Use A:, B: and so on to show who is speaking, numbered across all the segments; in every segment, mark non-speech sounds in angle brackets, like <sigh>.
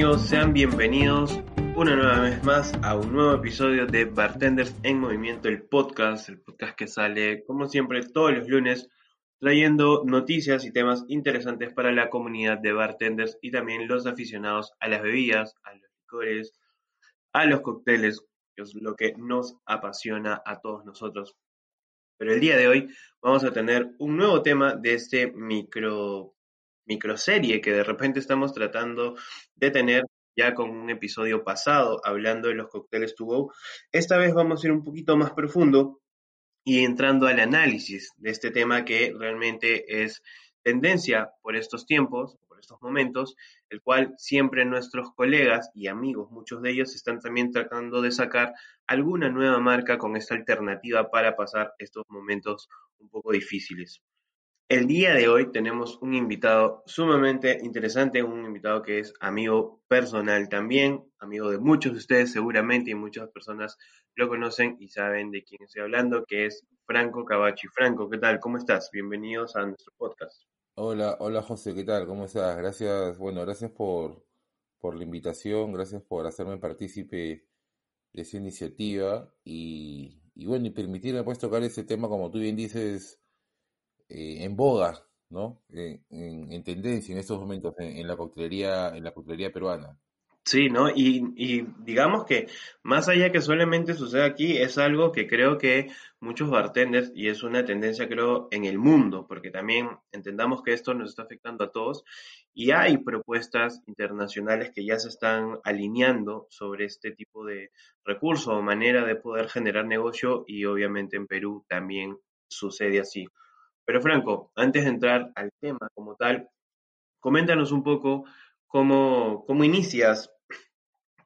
A: Amigos? Sean bienvenidos una nueva vez más a un nuevo episodio de Bartenders en Movimiento, el podcast, el podcast que sale como siempre todos los lunes trayendo noticias y temas interesantes para la comunidad de bartenders y también los aficionados a las bebidas, a los licores, a los cócteles, que es lo que nos apasiona a todos nosotros. Pero el día de hoy vamos a tener un nuevo tema de este micro microserie que de repente estamos tratando de tener ya con un episodio pasado hablando de los cócteles to go. Esta vez vamos a ir un poquito más profundo y entrando al análisis de este tema que realmente es tendencia por estos tiempos, por estos momentos, el cual siempre nuestros colegas y amigos, muchos de ellos, están también tratando de sacar alguna nueva marca con esta alternativa para pasar estos momentos un poco difíciles. El día de hoy tenemos un invitado sumamente interesante, un invitado que es amigo personal también, amigo de muchos de ustedes seguramente y muchas personas lo conocen y saben de quién estoy hablando, que es Franco Cabachi. Franco, ¿qué tal? ¿Cómo estás? Bienvenidos a nuestro podcast.
B: Hola, hola José, ¿qué tal? ¿Cómo estás? Gracias, bueno, gracias por, por la invitación, gracias por hacerme partícipe de esa iniciativa y, y bueno, y permitirme pues tocar ese tema, como tú bien dices, eh, en boga, ¿no? En, en- en tendencia en estos momentos en, en la coctelería, en la coctelería peruana.
A: Sí, ¿no? Y, y digamos que más allá que solamente sucede aquí, es algo que creo que muchos bartenders, y es una tendencia creo en el mundo, porque también entendamos que esto nos está afectando a todos, y hay propuestas internacionales que ya se están alineando sobre este tipo de recurso o manera de poder generar negocio, y obviamente en Perú también sucede así. Pero Franco, antes de entrar al tema como tal, coméntanos un poco cómo, cómo inicias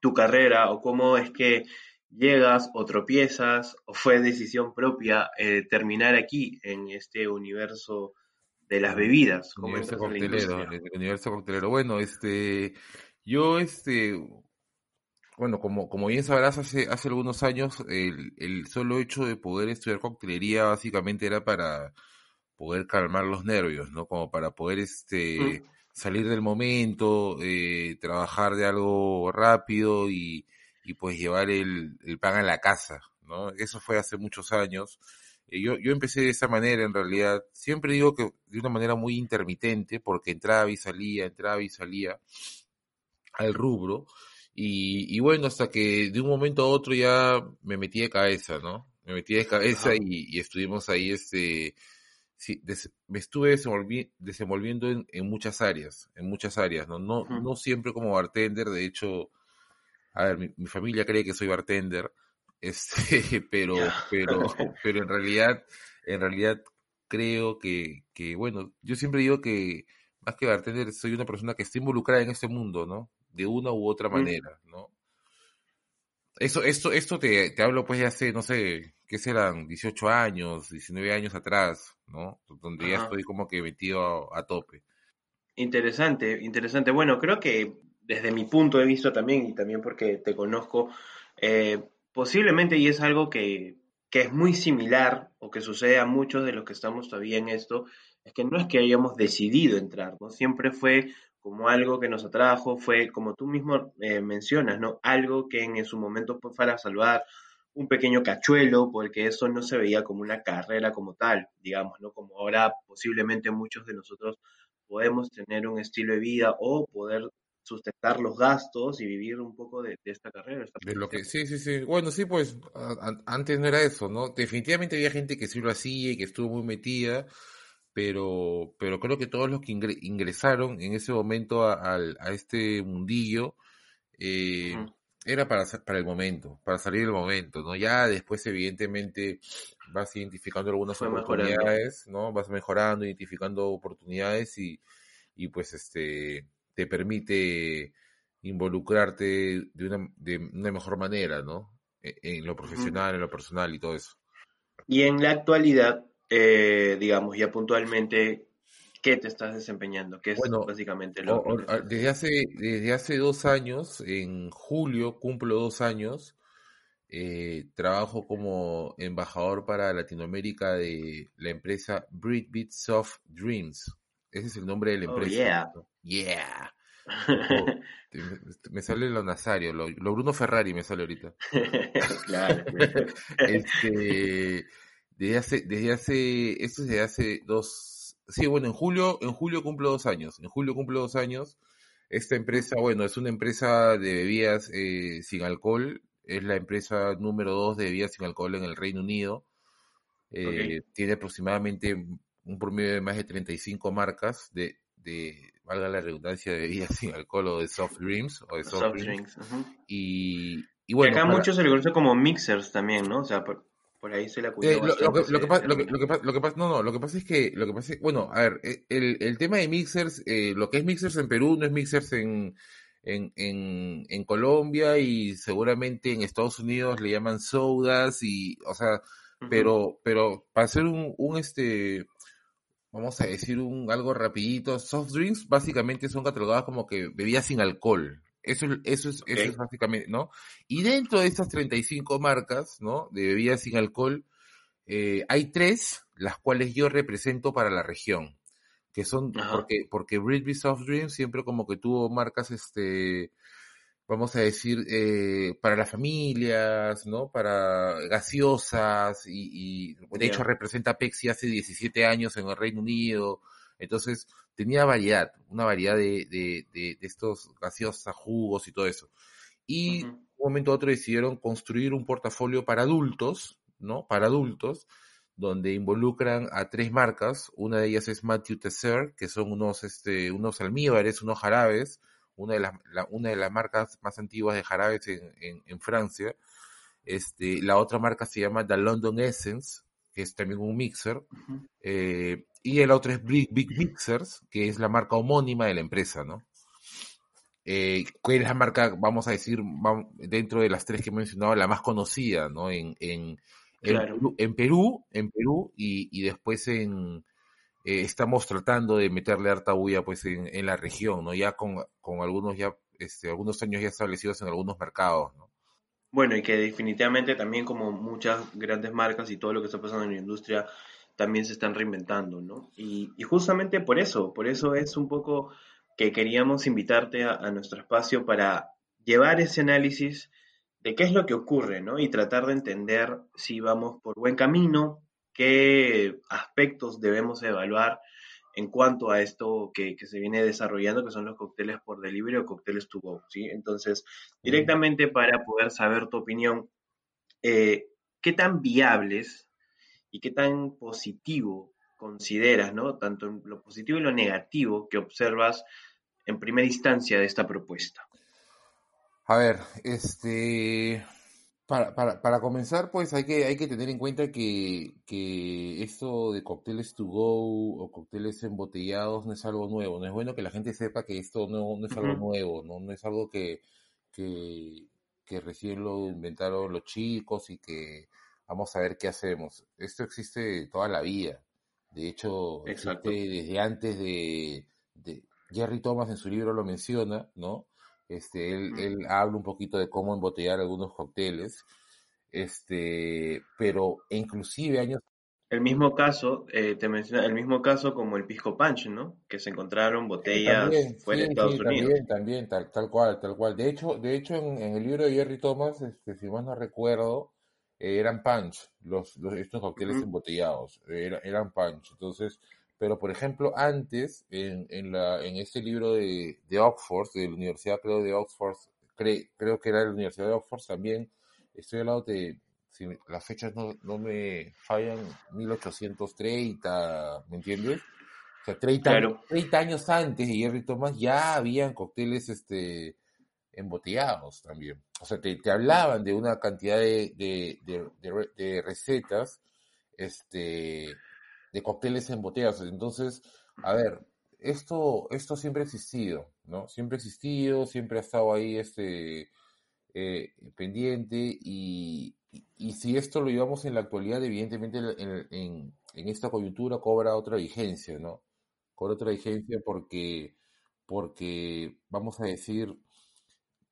A: tu carrera o cómo es que llegas o tropiezas o fue decisión propia eh, terminar aquí en este universo de las bebidas. ¿Cómo
B: Universo coctelero, el universo coctelero. Bueno, este, yo, este, bueno, como, como bien sabrás, hace, hace algunos años, el, el solo hecho de poder estudiar coctelería básicamente era para poder calmar los nervios, ¿no? Como para poder, este,
A: Mm,
B: salir del momento, eh, trabajar de algo rápido y, y pues llevar el, el pan a la casa, ¿no? Eso fue hace muchos años. Eh, Yo, yo empecé de esa manera en realidad. Siempre digo que de una manera muy intermitente, porque entraba y salía, entraba y salía al rubro. Y, y bueno, hasta que de un momento a otro ya me metí de cabeza, ¿no? Me metí de cabeza y, y estuvimos ahí, este, sí, des- me estuve desenvolvi- desenvolviendo en, en muchas áreas, en muchas áreas, ¿no? No, no siempre como bartender, de hecho, a ver, mi, mi familia cree que soy bartender, <laughs> este, pero, pero, <laughs> pero en realidad, en realidad creo que, que, bueno, yo siempre digo que más que bartender soy una persona que está involucrada en este mundo, ¿no? De una u otra manera, ¿no? Eso, esto, esto te, te hablo pues de hace, no sé, ¿qué serán? 18 años, 19 años atrás, ¿no? Donde ya estoy como que metido a, a tope.
A: Interesante, interesante. Bueno, creo que desde mi punto de vista también, y también porque te conozco, eh, posiblemente, y es algo que, que es muy similar o que sucede a muchos de los que estamos todavía en esto, es que no es que hayamos decidido entrar, ¿no? Siempre fue como algo que nos atrajo, fue como tú mismo eh, mencionas, ¿no? Algo que en su momento fue para salvar un pequeño cachuelo, porque eso no se veía como una carrera como tal, digamos, ¿no? Como ahora posiblemente muchos de nosotros podemos tener un estilo de vida o poder sustentar los gastos y vivir un poco de, de esta carrera. de esta
B: De lo que, sí, sí, sí. Bueno, sí, pues a- antes no era eso, ¿no? Definitivamente había gente que sí lo hacía y que estuvo muy metida, pero, pero creo que todos los que ingre- ingresaron en ese momento a, a este mundillo eh, era para, para el momento, para salir del momento, ¿no? Ya después, evidentemente, vas identificando algunas
A: Fue mejorando.
B: oportunidades, ¿no? Vas mejorando, identificando oportunidades y, y pues este te permite involucrarte de una, de una mejor manera, ¿no? E- En lo profesional, en lo personal y todo eso.
A: Y en la actualidad, eh, digamos, ya puntualmente, ¿qué te estás desempeñando? ¿Qué es
B: Bueno,
A: básicamente lo,
B: o- desde hace, desde hace dos años, en julio, cumplo dos años, eh, trabajo como embajador para Latinoamérica de la empresa Breedbeat Soft Dreams. Ese es el nombre de la
A: Oh,
B: empresa.
A: yeah.
B: ¿no? Yeah. <laughs> Te- me, sale lo Nazario, lo, lo Bruno Ferrari me sale ahorita. <laughs>
A: Claro, claro. <laughs>
B: Este, desde hace, desde hace, esto es desde hace dos, sí, bueno, en julio, en julio cumplo dos años, en julio cumplo dos años. Esta empresa, bueno, es una empresa de bebidas eh, sin alcohol, es la empresa número dos de bebidas sin alcohol en el Reino Unido. Eh, Tiene aproximadamente un promedio de más de 35 marcas de, de, valga la redundancia, de bebidas sin alcohol o de soft drinks o de soft,
A: Soft
B: drinks. Y, y
A: Que
B: bueno,
A: acá
B: para-
A: mucho se le conoce como mixers también, ¿no? O sea, por, por ahí se le acuñó
B: Eh, lo, que, lo que pasa, lo que, lo que pasa, lo que pasa, no, no, lo que pasa es que, lo que pasa es, bueno, a ver, eh, el, el tema de mixers, eh, lo que es mixers en Perú no es mixers en, en, en, en Colombia y seguramente en Estados Unidos le llaman sodas y, o sea, pero, pero para hacer un, un este, vamos a decir un algo rapidito, soft drinks básicamente son catalogadas como que bebidas sin alcohol. Eso es, eso es, eso es básicamente, ¿no? Y dentro de estas 35 marcas, ¿no? De bebidas sin alcohol, eh, hay tres, las cuales yo represento para la región, que son,
A: Ajá.
B: porque, porque Britby Soft Drinks siempre como que tuvo marcas, este, vamos a decir, eh, para las familias, ¿no? Para gaseosas y, y de hecho representa a Pepsi hace 17 años en el Reino Unido. Entonces tenía variedad, una variedad de, de, de, de estos gaseosas, jugos y todo eso. Y de un momento a otro decidieron construir un portafolio para adultos, ¿no? Para adultos, donde involucran a tres marcas. Una de ellas es Matthew Tesser, que son unos, este, unos almíbares, unos jarabes, una de las, la- una de las marcas más antiguas de jarabes en, en, en Francia. Este, la otra marca se llama The London Essence, que es también un mixer. Eh, y el otro es Big, Big Mixers, que es la marca homónima de la empresa, ¿no? Eh, que es la marca, vamos a decir, dentro de las tres que he mencionado, la más conocida, ¿no? En, en, en
A: Claro.
B: Perú, en Perú, en Perú y, y después en, eh, estamos tratando de meterle harta bulla pues en, en la región, ¿no? Ya con, con algunos ya, este, algunos años ya establecidos en algunos mercados, ¿no?
A: Bueno, y que definitivamente también como muchas grandes marcas y todo lo que está pasando en la industria también se están reinventando, ¿no? Y, y justamente por eso, por eso es un poco que queríamos invitarte a, a nuestro espacio para llevar ese análisis de qué es lo que ocurre, ¿no? Y tratar de entender si vamos por buen camino, qué aspectos debemos evaluar en cuanto a esto que, que se viene desarrollando, que son los cócteles por delivery o cócteles to go, ¿sí? Entonces, directamente para poder saber tu opinión, eh, ¿qué tan viables y qué tan positivo consideras, ¿no? Tanto lo positivo y lo negativo que observas en primera instancia de esta propuesta.
B: A ver, este, para, para, para comenzar, pues hay que, hay que tener en cuenta que, que esto de cócteles to go o cócteles embotellados no es algo nuevo. No es bueno que la gente sepa que esto no, no es algo nuevo, no, no es algo que, que, que recién lo inventaron los chicos y que vamos a ver qué hacemos. Esto existe toda la vida. De hecho,
A: Exacto.
B: existe desde antes de, de Jerry Thomas en su libro lo menciona, ¿no? Este, él, él habla un poquito de cómo embotellar algunos cócteles, este, pero inclusive años
A: El mismo caso, eh, te menciona, el mismo caso como el Pisco Punch, ¿no? Que se encontraron botellas
B: también,
A: fuera de
B: sí,
A: Estados
B: sí,
A: Unidos.
B: también, también, tal, tal cual, tal cual. De hecho, de hecho en, en el libro de Jerry Thomas, este, si más no recuerdo, eh, eran punch, los, los, estos cócteles
A: Ujú.
B: embotellados, era- eran punch. Entonces, pero por ejemplo, antes, en, en, la, en este libro de, de Oxford, de la Universidad, creo, de Oxford, cre- creo que era la Universidad de Oxford también, estoy hablando de, si las fechas no, no me fallan, 1830, ¿me entiendes? O sea, 30,
A: Claro.
B: 30 años antes de Jerry Thomas ya habían cócteles este, embotellados también. O sea, te, te hablaban de una cantidad de, de, de, de re- de recetas este, de cócteles embotellados. Entonces, a ver, esto, esto siempre ha existido, ¿no? Siempre ha existido, siempre ha estado ahí este, eh, pendiente y, y- si esto lo llevamos en la actualidad, evidentemente en, en, en esta coyuntura cobra otra vigencia, ¿no? Cobra otra vigencia porque, porque vamos a decir,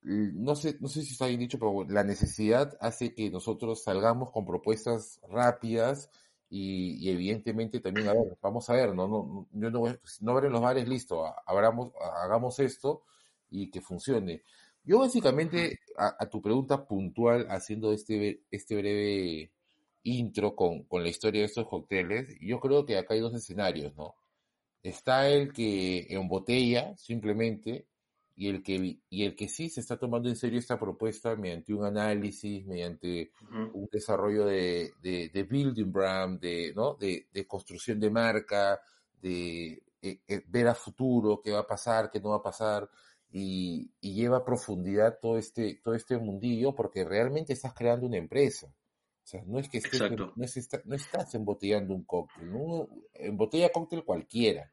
B: no sé, no sé si está bien dicho, pero la necesidad hace que nosotros salgamos con propuestas rápidas y, y evidentemente también, a ver, vamos a ver, no, no, no- yo no, voy- no abren los bares, listo, abramos, hagamos esto y que funcione. Yo básicamente, a, a tu pregunta puntual, haciendo este, este breve intro con, con la historia de estos cócteles, yo creo que acá hay dos escenarios, ¿no? Está el que embotella simplemente y el que, y el que sí se está tomando en serio esta propuesta mediante un análisis, mediante un desarrollo de, de, de building brand, de, ¿no? de, de construcción de marca, de eh, eh, ver a futuro qué va a pasar, qué no va a pasar, y, y lleva a profundidad todo este, todo este mundillo porque realmente estás creando una empresa. O sea, no es que estés, no, es esta- no estás embotellando un cóctel, ¿no? embotella cóctel cualquiera,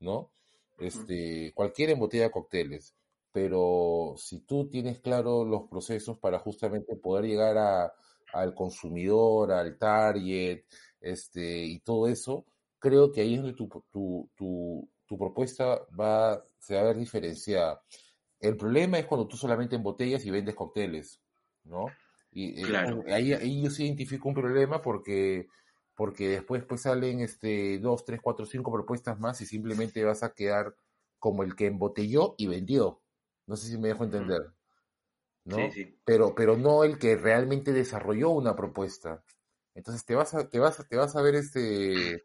B: ¿no? Este, cualquiera embotella cócteles, pero si tú tienes claro los procesos para justamente poder llegar a, al consumidor, al target, este, y todo eso, creo que ahí es donde tu, tu, tu, tu propuesta va, se va a ver diferenciada. El problema es cuando tú solamente embotellas y vendes cócteles, ¿no? Y eh,
A: Claro.
B: ahí, ahí yo sí identifico un problema porque, porque después pues salen este, dos, tres, cuatro, cinco propuestas más y simplemente vas a quedar como el que embotelló y vendió. No sé si me dejo entender, ¿no?
A: Sí, sí.
B: Pero, pero no el que realmente desarrolló una propuesta. Entonces te vas a, te vas a, te vas a ver este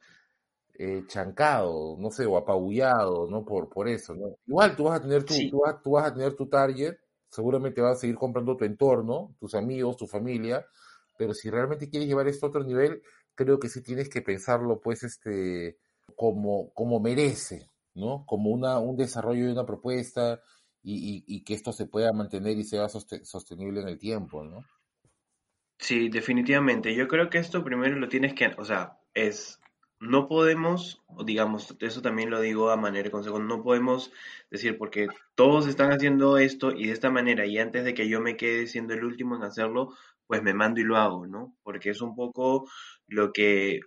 B: eh, chancado, no sé, o apabullado, ¿no? Por, por eso, ¿no? Igual tú vas a tener tu,
A: Sí.
B: tú vas, tú vas a tener tu target, seguramente vas a seguir comprando tu entorno, tus amigos, tu familia, pero si realmente quieres llevar esto a otro nivel, creo que sí tienes que pensarlo, pues, este, como, como merece, ¿no? Como una, un desarrollo de una propuesta y, y, y que esto se pueda mantener y sea soste- sostenible en el tiempo, ¿no?
A: Sí, definitivamente. Yo creo que esto primero lo tienes que, o sea, es, no podemos, digamos, eso también lo digo a manera de consejo, no podemos decir porque todos están haciendo esto y de esta manera y antes de que yo me quede siendo el último en hacerlo, pues me mando y lo hago, ¿no? Porque es un poco lo que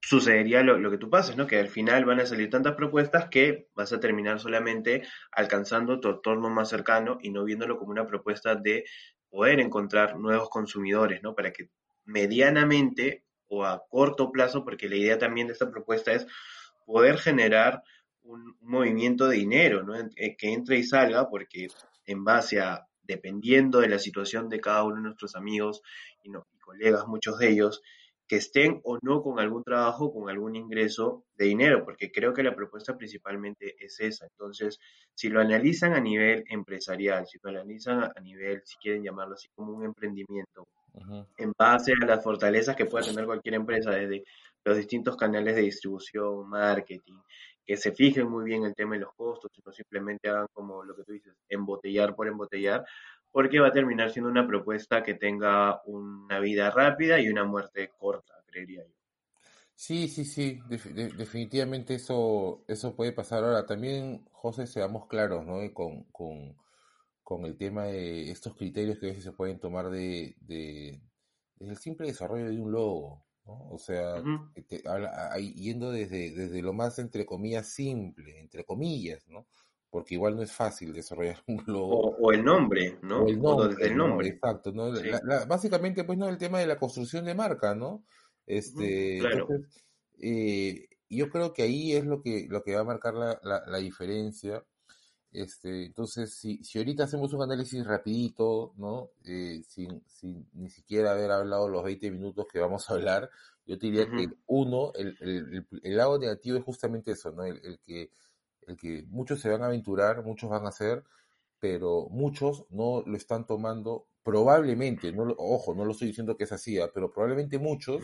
A: sucedería lo, lo que tú pases, ¿no? Que al final van a salir tantas propuestas que vas a terminar solamente alcanzando tu entorno más cercano y no viéndolo como una propuesta de poder encontrar nuevos consumidores, ¿no? Para que medianamente o a corto plazo, porque la idea también de esta propuesta es poder generar un, movimiento de dinero, ¿no? Eh, que entre y salga, porque en base a, dependiendo de la situación de cada uno de nuestros amigos y, no- y colegas, muchos de ellos, que estén o no con algún trabajo, con algún ingreso de dinero, porque creo que la propuesta principalmente es esa. Entonces, si lo analizan a nivel empresarial, si lo analizan a nivel, si quieren llamarlo así, como un emprendimiento, en base a las fortalezas que pueda tener cualquier empresa, desde los distintos canales de distribución, marketing, que se fijen muy bien el tema de los costos y no simplemente hagan como lo que tú dices, embotellar por embotellar, porque va a terminar siendo una propuesta que tenga una vida rápida y una muerte corta, creería yo.
B: Sí, sí, sí, def- de- definitivamente eso, eso puede pasar. Ahora, también, José, seamos claros, ¿no? Con, con, con el tema de estos criterios que a veces se pueden tomar de, de, del simple desarrollo de un logo, ¿no? O sea, te- habla- yendo desde, desde lo más, entre comillas, simple, entre comillas, ¿no? Porque igual no es fácil desarrollar <laughs> un logo.
A: O, o el nombre, ¿no?
B: O el
A: O
B: nombre,
A: desde el
B: ¿no?
A: nombre.
B: Exacto, ¿no?
A: Sí.
B: La- la- básicamente, pues, ¿no? El tema de la construcción de marca, ¿no? Este,
A: claro.
B: entonces, eh, yo creo que ahí es lo que, lo que va a marcar la, la, diferencia. Este, entonces, si, si ahorita hacemos un análisis rapidito, ¿no? Eh, sin, sin ni siquiera haber hablado los 20 minutos que vamos a hablar, yo te diría que uno, el, el, el- el lado negativo es justamente eso, ¿no? El que, el que muchos se van a aventurar, muchos van a hacer, pero muchos no lo están tomando, probablemente, no ojo, no lo estoy diciendo que es así, ¿ah? pero probablemente muchos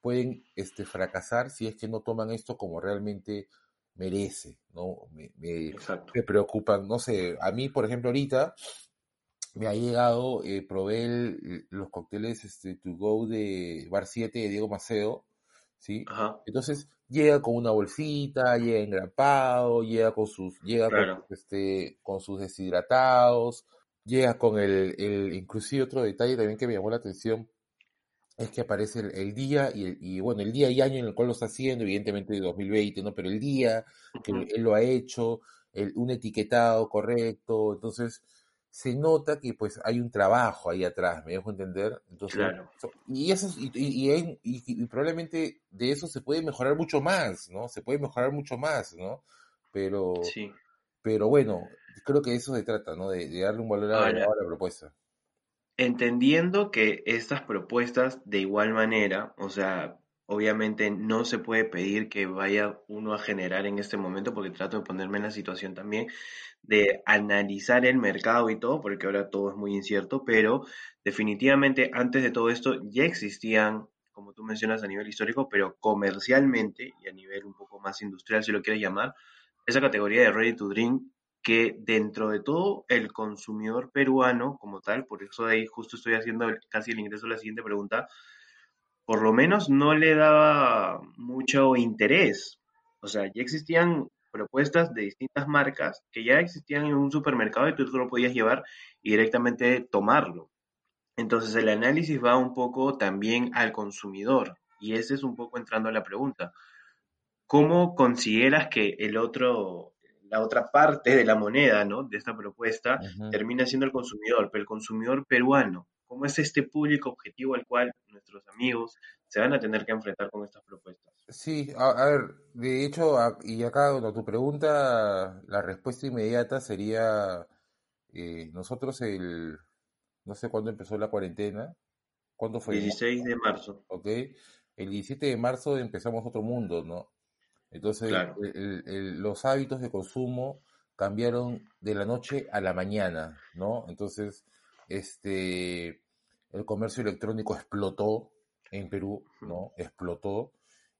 B: pueden este, fracasar si es que no toman esto como realmente merece, ¿no? Me, me, me preocupan, no sé, a mí, por ejemplo, ahorita me ha llegado, eh, probé el- los cócteles este, to go de Bar 7 de Diego Maceo, ¿sí?
A: Ajá.
B: Entonces llega con una bolsita, llega engrapado, llega con sus, llega con, este, con sus deshidratados, llega con el, el, inclusive otro detalle también que me llamó la atención es que aparece el, el día y, el- y bueno, el día y año en el cual lo está haciendo, evidentemente de 2020, ¿no? Pero el día que él lo ha hecho, el- un etiquetado correcto, entonces se nota que pues hay un trabajo ahí atrás, ¿me dejo entender? Entonces,
A: Claro.
B: y eso es- y, y- hay- probablemente de eso se puede mejorar mucho más, ¿no? Se puede mejorar mucho más, ¿no? Pero,
A: Sí.
B: pero bueno, creo que de eso se trata, ¿no? De, de darle un valor
A: Ahora,
B: a la propuesta.
A: entendiendo que estas propuestas de igual manera, o sea, obviamente no se puede pedir que vaya uno a generar en este momento, porque trato de ponerme en la situación también de analizar el mercado y todo, porque ahora todo es muy incierto, pero definitivamente antes de todo esto ya existían, como tú mencionas a nivel histórico, pero comercialmente y a nivel un poco más industrial, si lo quieres llamar, esa categoría de ready to drink que dentro de todo el consumidor peruano como tal, por eso ahí justo estoy haciendo casi el ingreso a la siguiente pregunta, por lo menos no le daba mucho interés. O sea, ya existían propuestas de distintas marcas que ya existían en un supermercado y tú lo podías llevar y directamente tomarlo. Entonces el análisis va un poco también al consumidor y ese es un poco entrando a la pregunta. ¿Cómo consideras que el otro, la otra parte de la moneda, ¿no? de esta propuesta termina siendo el consumidor, pero el consumidor peruano? ¿Cómo es este público objetivo al cual nuestros amigos se van a tener que enfrentar con estas propuestas?
B: Sí, a, a ver, de hecho, a- y acá, a tu pregunta, la respuesta inmediata sería, eh, nosotros el, no sé cuándo empezó la cuarentena, ¿cuándo fue?
A: 16 de marzo,
B: ¿Ok? El 17 de marzo empezamos otro mundo, ¿no? Entonces,
A: claro.
B: el- el- el- los hábitos de consumo cambiaron de la noche a la mañana, ¿no? Entonces, este, el comercio electrónico explotó en Perú, ¿no? Explotó.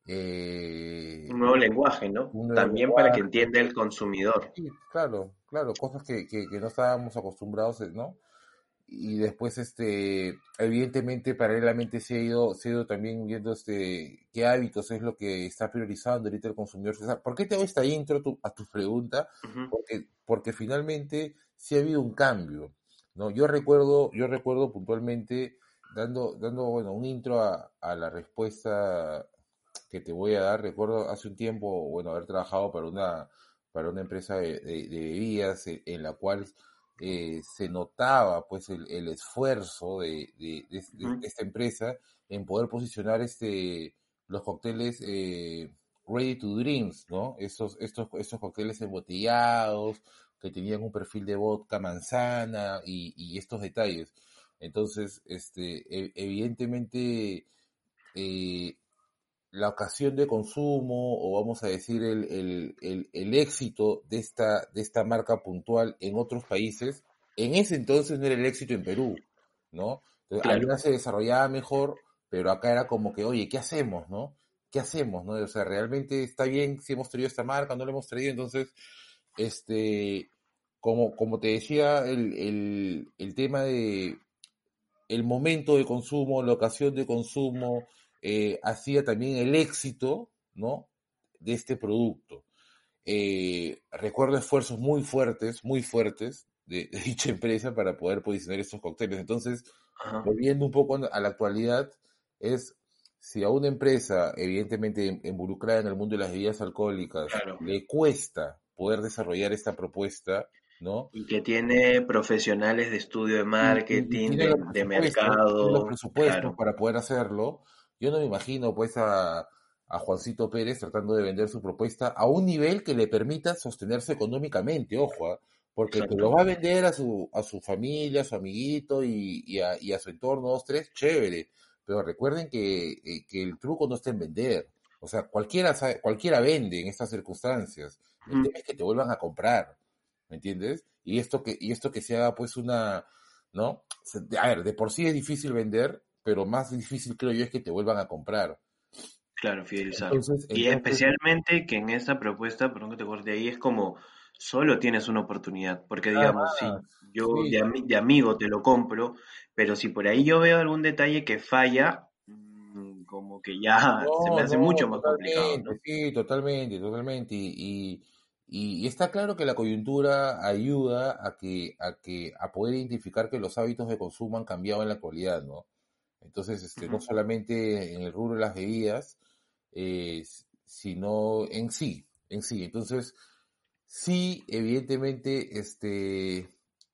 B: Eh,
A: Un nuevo lenguaje, ¿no?
B: nuevo
A: También para que
B: lenguaje.
A: entienda el consumidor.
B: Sí, claro, claro, cosas que, que, que no estábamos acostumbrados, eh, ¿no? Y después, este, evidentemente, paralelamente se ha ido, se ha ido también viendo, este, qué hábitos es lo que está priorizando ahorita el consumidor. O sea, ¿por qué te hago esta intro a tu, a tu pregunta?
A: Ujú,
B: Porque, porque finalmente sí ha habido un cambio, ¿no? Yo recuerdo, yo recuerdo puntualmente, dando, dando, bueno, un intro a, a la respuesta que te voy a dar. Recuerdo hace un tiempo, bueno, haber trabajado para una, para una empresa de, de- de bebidas eh, en la cual eh, se notaba pues el, el esfuerzo de, de- esta empresa en poder posicionar este los cócteles eh, ready to drinks, ¿no? Estos, estos, estos cócteles embotellados que tenían un perfil de vodka manzana y, y estos detalles. Entonces, este, e- evidentemente, eh, la ocasión de consumo o vamos a decir el, el, el, el éxito de esta, de esta marca puntual en otros países, en ese entonces no era el éxito en Perú, ¿no? Entonces,
A: Claro,
B: allá se desarrollaba mejor, pero acá era como que, oye, ¿qué hacemos, no? ¿Qué hacemos, no? O sea, realmente está bien si hemos traído esta marca, no la hemos traído, entonces, este, como, como te decía, el, el, el tema de el momento de consumo, la ocasión de consumo, eh, hacía también el éxito, ¿no? De este producto. Eh, recuerdo esfuerzos muy fuertes, muy fuertes de, de <laughs> dicha empresa para poder posicionar estos cócteles. Entonces,
A: ajá,
B: volviendo un poco a la actualidad, es si a una empresa, evidentemente involucrada en el mundo de las bebidas alcohólicas,
A: claro.
B: le cuesta poder desarrollar esta propuesta, ¿no?
A: Y que tiene profesionales de estudio de
B: y, y- y
A: marketing, de, de
B: tiene los
A: mercado,
B: presupuestos
A: claro.
B: para poder hacerlo. Yo no me imagino pues a, a Juancito Pérez tratando de vender su propuesta a un nivel que le permita sostenerse económicamente, ojo, ¿ah? porque que
A: Exacto.
B: lo va a vender a su, a su familia, a su amiguito y, y a, y a su entorno, dos, tres, chévere. Pero recuerden que, eh, que el truco no está en vender. O sea, cualquiera, cualquiera vende en estas circunstancias. El
A: Ujú.
B: tema es que te vuelvan a comprar. ¿Me entiendes? Y esto que, y esto que se haga pues una, ¿no? A ver, de por sí es difícil vender, pero más difícil creo yo es que te vuelvan a comprar.
A: Claro, fidelizar.
B: Entonces,
A: Y
B: entonces,
A: especialmente que en esta propuesta, perdón que te corte ahí, es como solo tienes una oportunidad, porque digamos, si
B: más.
A: yo
B: Sí,
A: de, de amigo te lo compro, pero si por ahí yo veo algún detalle que falla, mm, como que ya se me
B: No,
A: hace
B: no,
A: mucho más complicado, ¿no?
B: sí, totalmente, totalmente. Y, y, y está claro que la coyuntura ayuda a que, a que, a poder identificar que los hábitos de consumo han cambiado en la actualidad, ¿no? Entonces, este, no solamente en el rubro de las bebidas, eh, sino en sí, en sí. Entonces, sí, evidentemente, este,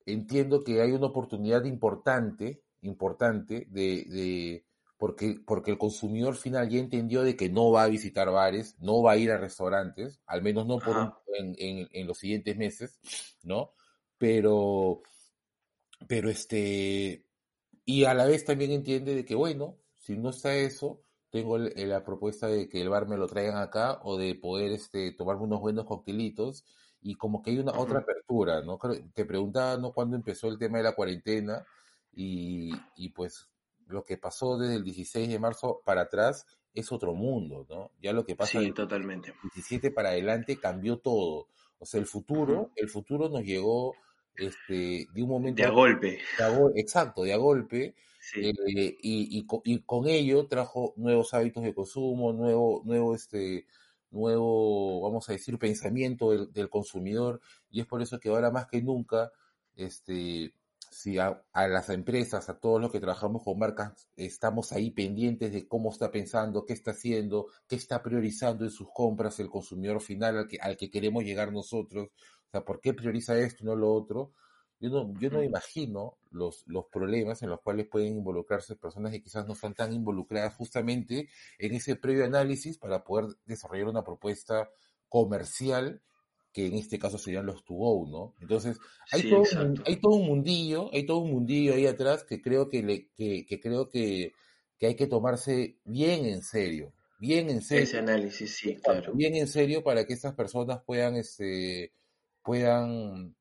B: entiendo que hay una oportunidad importante, importante de, de, porque, porque el consumidor final ya entendió de que no va a visitar bares, no va a ir a restaurantes, al menos no por un, en, en, en los siguientes meses, ¿no? Pero, pero este, y a la vez también entiende de que, bueno, si no está eso, tengo el- la propuesta de que el bar me lo traigan acá o de poder este, tomarme unos buenos coctelitos y como que hay una otra apertura, ¿no? Te preguntaba, ¿no? Cuándo empezó el tema de la cuarentena y, y pues lo que pasó desde el 16 de marzo para atrás es otro mundo, ¿no? Ya lo que pasa
A: Sí,
B: del
A: totalmente.
B: 17 para adelante cambió todo. O sea, el futuro, el futuro nos llegó este, de un momento
A: De a golpe.
B: de a gol- exacto, de a golpe,
A: Sí.
B: eh, y, y, co- y con ello trajo nuevos hábitos de consumo, nuevo, nuevo, este, nuevo, vamos a decir, pensamiento del, del consumidor, y es por eso que ahora más que nunca, este, si a, a las empresas, a todos los que trabajamos con marcas, estamos ahí pendientes de cómo está pensando, qué está haciendo, qué está priorizando en sus compras el consumidor final al que, al que queremos llegar nosotros, o sea, por qué prioriza esto y no lo otro, yo no, yo no
A: Ujú.
B: imagino los, los problemas en los cuales pueden involucrarse personas que quizás no están tan involucradas justamente en ese previo análisis para poder desarrollar una propuesta comercial que en este caso serían los to go, ¿no? Entonces, hay
A: Sí,
B: todo, un, mun-
A: exacto.
B: hay todo un mundillo, hay todo un mundillo ahí atrás que creo que, le, que, que creo que, que hay que tomarse bien en serio, bien en
A: Ese
B: serio,
A: análisis, sí, claro.
B: bien en serio para que estas personas puedan, este, puedan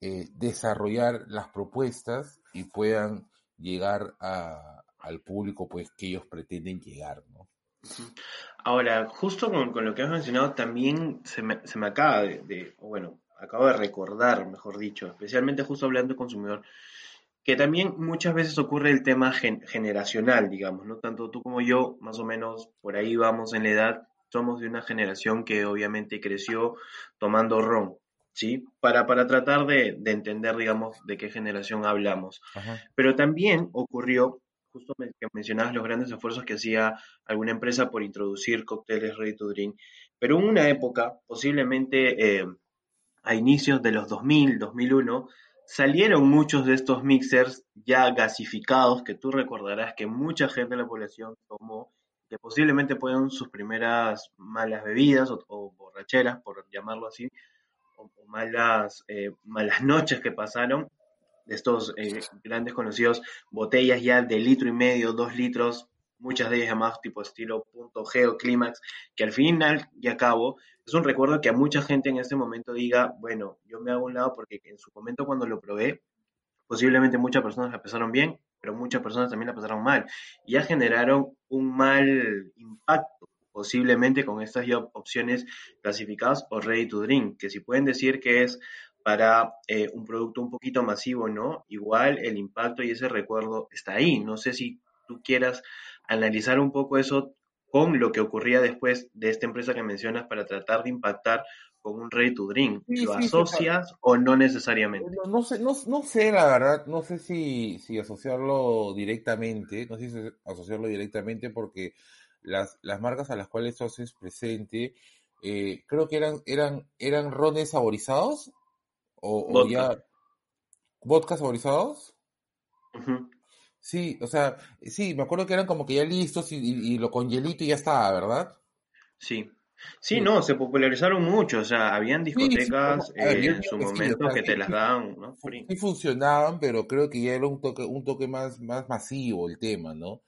B: eh, desarrollar las propuestas y puedan llegar a, al público pues que ellos pretenden llegar, ¿no?
A: Ahora, justo con, con lo que has mencionado, también se me, se me acaba de, bueno, acabo de recordar, mejor dicho, especialmente justo hablando de consumidor, que también muchas veces ocurre el tema gen- generacional, digamos, ¿no? Tanto tú como yo, más o menos por ahí vamos en la edad, somos de una generación que obviamente creció tomando ron, ¿sí? Para, para tratar de, de entender, digamos, de qué generación hablamos.
B: Ajá.
A: Pero también ocurrió, justo que mencionabas los grandes esfuerzos que hacía alguna empresa por introducir cócteles ready to drink, pero en una época, posiblemente eh, a inicios de los 2000, 2001, salieron muchos de estos mixers ya gasificados, que tú recordarás que mucha gente de la población tomó, que posiblemente fueron sus primeras malas bebidas o, borracheras, por llamarlo así, o, malas, eh, malas noches que pasaron, estos eh, grandes conocidos, botellas ya de litro y medio, dos litros, muchas de ellas llamadas tipo estilo punto G o clímax, que al final y a cabo es un recuerdo que a mucha gente en este momento diga, bueno, yo me hago un lado porque en su momento cuando lo probé, posiblemente muchas personas la pasaron bien, pero muchas personas también la pasaron mal. Y ya generaron un mal impacto, posiblemente con estas opciones clasificadas o ready to drink, que si pueden decir que es para eh, un producto un poquito masivo, ¿no? Igual el impacto y ese recuerdo está ahí. No sé si tú quieras analizar un poco eso con lo que ocurría después de esta empresa que mencionas para tratar de impactar con un ready to drink.
B: Sí,
A: ¿Lo
B: sí, sí,
A: asocias o no necesariamente?
B: no, no sé, no, no sé la verdad, no sé si, si asociarlo directamente, no sé si asociarlo directamente porque las, las marcas a las cuales tú haces presente, eh, creo que eran, eran, eran rones saborizados o, o
A: Vodka.
B: ya vodka saborizados. Sí, o sea, sí, me acuerdo que eran como que ya listos y, y- y lo con hielito y ya estaba, ¿verdad?
A: Sí. Sí, no, se popularizaron mucho, o sea, habían
B: Sí, sí,
A: discotecas
B: ver,
A: eh, en su momento que te las daban, ¿no? Free.
B: sí funcionaban, pero creo que ya era un toque, un toque más, más masivo el tema, ¿no?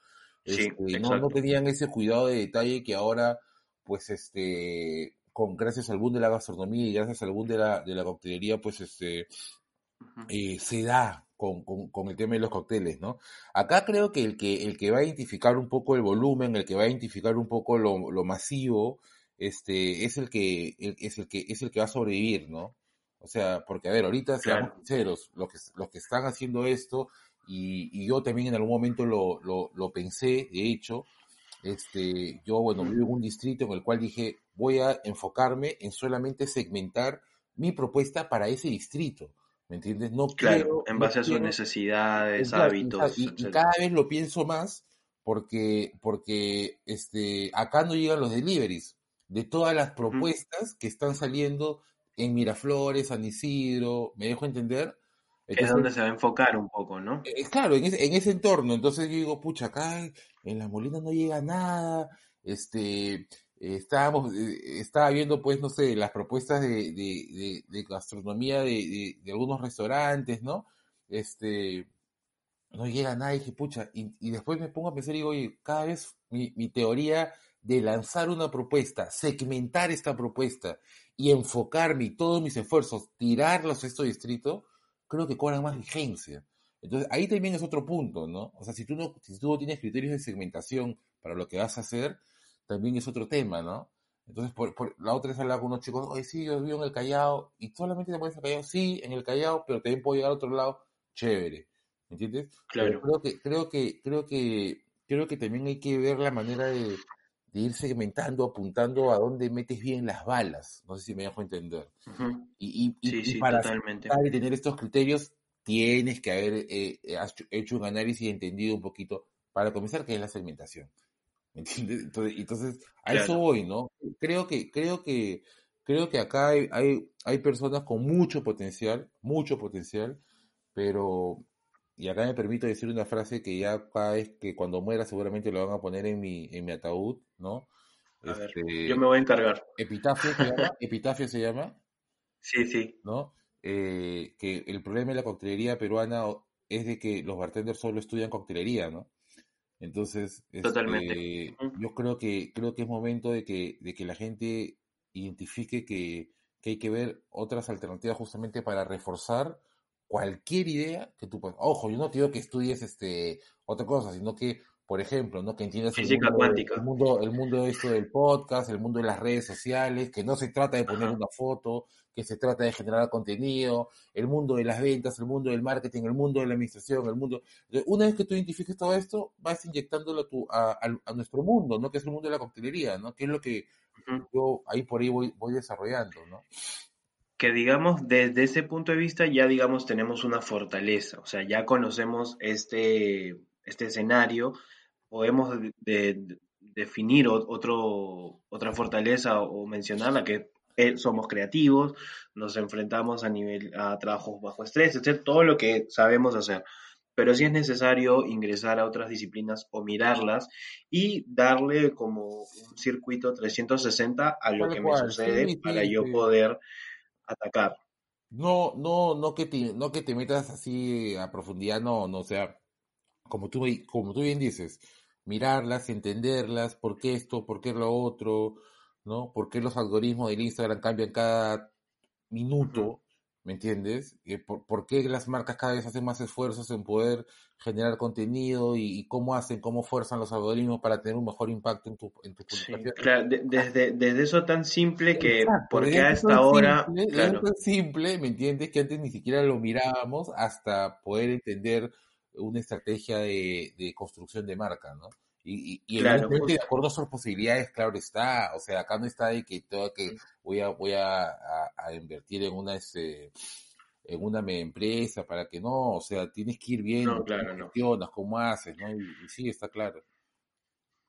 A: Sí,
B: Este, no, no tenían ese cuidado de detalle que ahora, pues, este, con gracias al boom de la gastronomía y gracias al boom de la, de la coctelería, pues, este, eh, se da con, con, con el tema de los cócteles, ¿no? Acá creo que el que el que va a identificar un poco el volumen, el que va a identificar un poco lo, lo masivo, este, es el que el- es el que es el que va a sobrevivir, ¿no? O sea, porque a ver, ahorita seamos sinceros, los que los que están haciendo esto y, y yo también en algún momento lo, lo, lo pensé, de hecho, este, yo, bueno, vivo en un distrito en el cual dije, voy a enfocarme en solamente segmentar mi propuesta para ese distrito, ¿me entiendes? No
A: Claro,
B: quiero,
A: en
B: no
A: base a sus
B: quiero,
A: necesidades, hábitos,
B: y- cada vez lo pienso más porque, porque este, acá no llegan los deliveries de todas las propuestas que están saliendo en Miraflores, San Isidro, ¿me dejo entender?
A: Es donde se va a enfocar un poco, ¿no?
B: eh, claro, en ese, en ese entorno, entonces yo digo, pucha, acá en la Molina no llega nada, este, eh, estábamos, eh, estaba viendo pues, no sé, las propuestas de, de, de, gastronomía de, algunos restaurantes, ¿no? Este, no llega nada, dije, pucha, y, y después me pongo a pensar y digo, oye, cada vez mi, mi teoría de lanzar una propuesta, segmentar esta propuesta y enfocarme y todos mis esfuerzos, tirarlos a este distrito, creo que cobran más vigencia. Entonces, ahí también es otro punto, ¿no? O sea, si tú no, si tú no tienes criterios de segmentación para lo que vas a hacer, también es otro tema, ¿no? Entonces, por, por- la otra vez hablaba con unos chicos, oye, sí, yo vivo en el Callao, y solamente te puedes al Callao, sí, en el Callao, pero también puedo llegar a otro lado, chévere, ¿me entiendes? Pero
A: Claro.
B: creo que, creo que, creo que, creo que también hay que ver la manera de, de ir segmentando, apuntando a dónde metes bien las balas, no sé si me dejo entender.
A: Ujú.
B: Y, y, y,
A: Sí,
B: y
A: sí,
B: para y tener estos criterios, tienes que haber eh, eh, hecho un análisis y entendido un poquito, para comenzar, qué es la segmentación. ¿Me entiendes? Entonces, entonces, a eso voy, ¿no? Creo que, creo que, creo que acá hay, hay, hay personas con mucho potencial, mucho potencial, pero, y acá me permito decir una frase que ya cada vez que cuando muera seguramente lo van a poner en mi, en mi ataúd, ¿no?
A: A ver, yo
B: Este,
A: me voy a encargar.
B: epitafio se llama, <laughs> epitafio se llama,
A: Sí, sí.
B: ¿no? Eh, que el problema de la coctelería peruana es de que los bartenders solo estudian coctelería, ¿no? Entonces, este, yo creo que, creo que es momento de que, de que la gente identifique que, que hay que ver otras alternativas justamente para reforzar cualquier idea que tú puedas. Ojo, yo no te digo que estudies este, otra cosa, sino que, por ejemplo, ¿no? Que entiendas el mundo, el mundo, el mundo de esto del podcast, el mundo de las redes sociales, que no se trata de poner
A: Ajá.
B: una foto, que se trata de generar contenido, el mundo de las ventas, el mundo del marketing, el mundo de la administración, el mundo... Una vez que tú identifiques todo esto, vas inyectándolo a, a, a- a nuestro mundo, ¿no? Que es el mundo de la coctelería, ¿no? Que es lo que
A: Ujú.
B: yo ahí por ahí voy, voy desarrollando, ¿no?
A: Que digamos, desde ese punto de vista ya digamos tenemos una fortaleza, o sea, ya conocemos este, este escenario, podemos de- de- definir otro, otra fortaleza o mencionarla que eh, somos creativos, nos enfrentamos a nivel a trabajos bajo estrés, etc., todo lo que sabemos hacer. Pero sí es necesario ingresar a otras disciplinas o mirarlas y darle como un circuito 360 a lo que me sucede
B: sí,
A: para
B: sí,
A: yo
B: sí.
A: poder atacar.
B: No, no, no que te, no que te metas así a profundidad, no, no, o sea, como tú, como tú bien dices, mirarlas, entenderlas, por qué esto, por qué lo otro, ¿no? ¿Por qué los algoritmos del Instagram cambian cada minuto? ¿Me entiendes? Eh, ¿Por, por qué las marcas cada vez hacen más esfuerzos en poder generar contenido y, y cómo hacen, cómo fuerzan los algoritmos para tener un mejor impacto en tu, en tu
A: Sí,
B: publicación?
A: claro, de- desde, desde eso tan simple que,
B: Exacto,
A: porque
B: desde
A: a
B: algo
A: esta
B: tan
A: hora,
B: simple, desde
A: claro,
B: tan simple, ¿me entiendes? Que antes ni siquiera lo mirábamos hasta poder entender una estrategia de, de construcción de marca, ¿no? Y, y, y
A: claro,
B: evidentemente de acuerdo a sus posibilidades, claro está, o sea, acá no está de que tengo que voy a voy a, a- a invertir en una este en una empresa para que no, o sea, tienes que ir viendo
A: no,
B: cómo
A: claro, no.
B: gestionas, cómo haces, ¿no? Y, y sí, está claro.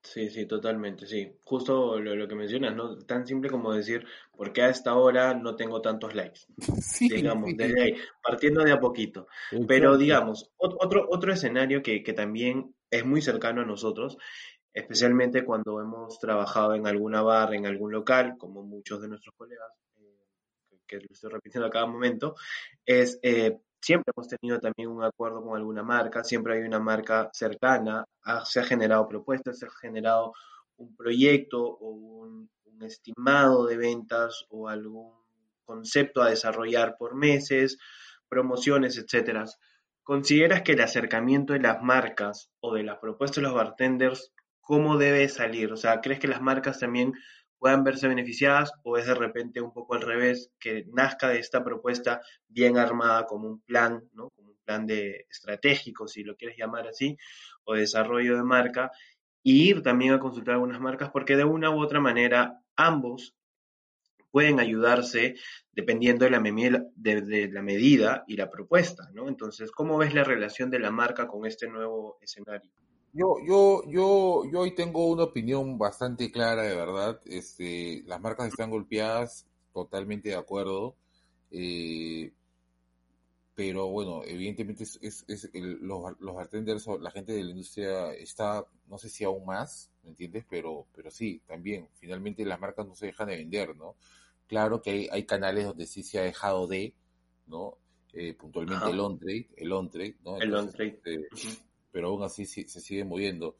A: Sí, sí, totalmente, sí. Justo lo, lo que mencionas, ¿no? Tan simple como decir, porque a esta hora no tengo tantos likes, <laughs>
B: Sí,
A: digamos,
B: sí,
A: desde ahí, partiendo de a poquito. Pero digamos, ot- otro, otro escenario que, que también es muy cercano a nosotros especialmente cuando hemos trabajado en alguna barra, en algún local, como muchos de nuestros colegas, eh, que lo estoy repitiendo a cada momento, es eh, siempre hemos tenido también un acuerdo con alguna marca, siempre hay una marca cercana, se ha generado propuestas, se ha generado un proyecto o un, estimado de ventas o algún concepto a desarrollar por meses, promociones, etcétera. ¿Consideras que el acercamiento de las marcas o de las propuestas de los bartenders, cómo debe salir? O sea, ¿crees que las marcas también puedan verse beneficiadas o es de repente un poco al revés, que nazca de esta propuesta bien armada como un plan, ¿no? como un plan de estratégico, si lo quieres llamar así, o desarrollo de marca, y ir también a consultar algunas marcas, porque de una u otra manera ambos pueden ayudarse dependiendo de la, de, la medida y la propuesta, ¿no? Entonces, ¿cómo ves la relación de la marca con este nuevo escenario?
B: Yo, yo, yo, yo hoy tengo una opinión bastante clara, de verdad. Este, las marcas están golpeadas, totalmente de acuerdo. Eh, pero bueno, evidentemente es, es, los, los bartenders la gente de la industria está, no sé si aún más, ¿me entiendes? Pero, pero sí, también, finalmente las marcas no se dejan de vender, ¿no? Claro que hay, canales donde sí se ha dejado de, ¿no? Eh, puntualmente el on-trade, el on-trade, ¿no?
A: el on-trade.
B: Este, pero aún así se sigue moviendo.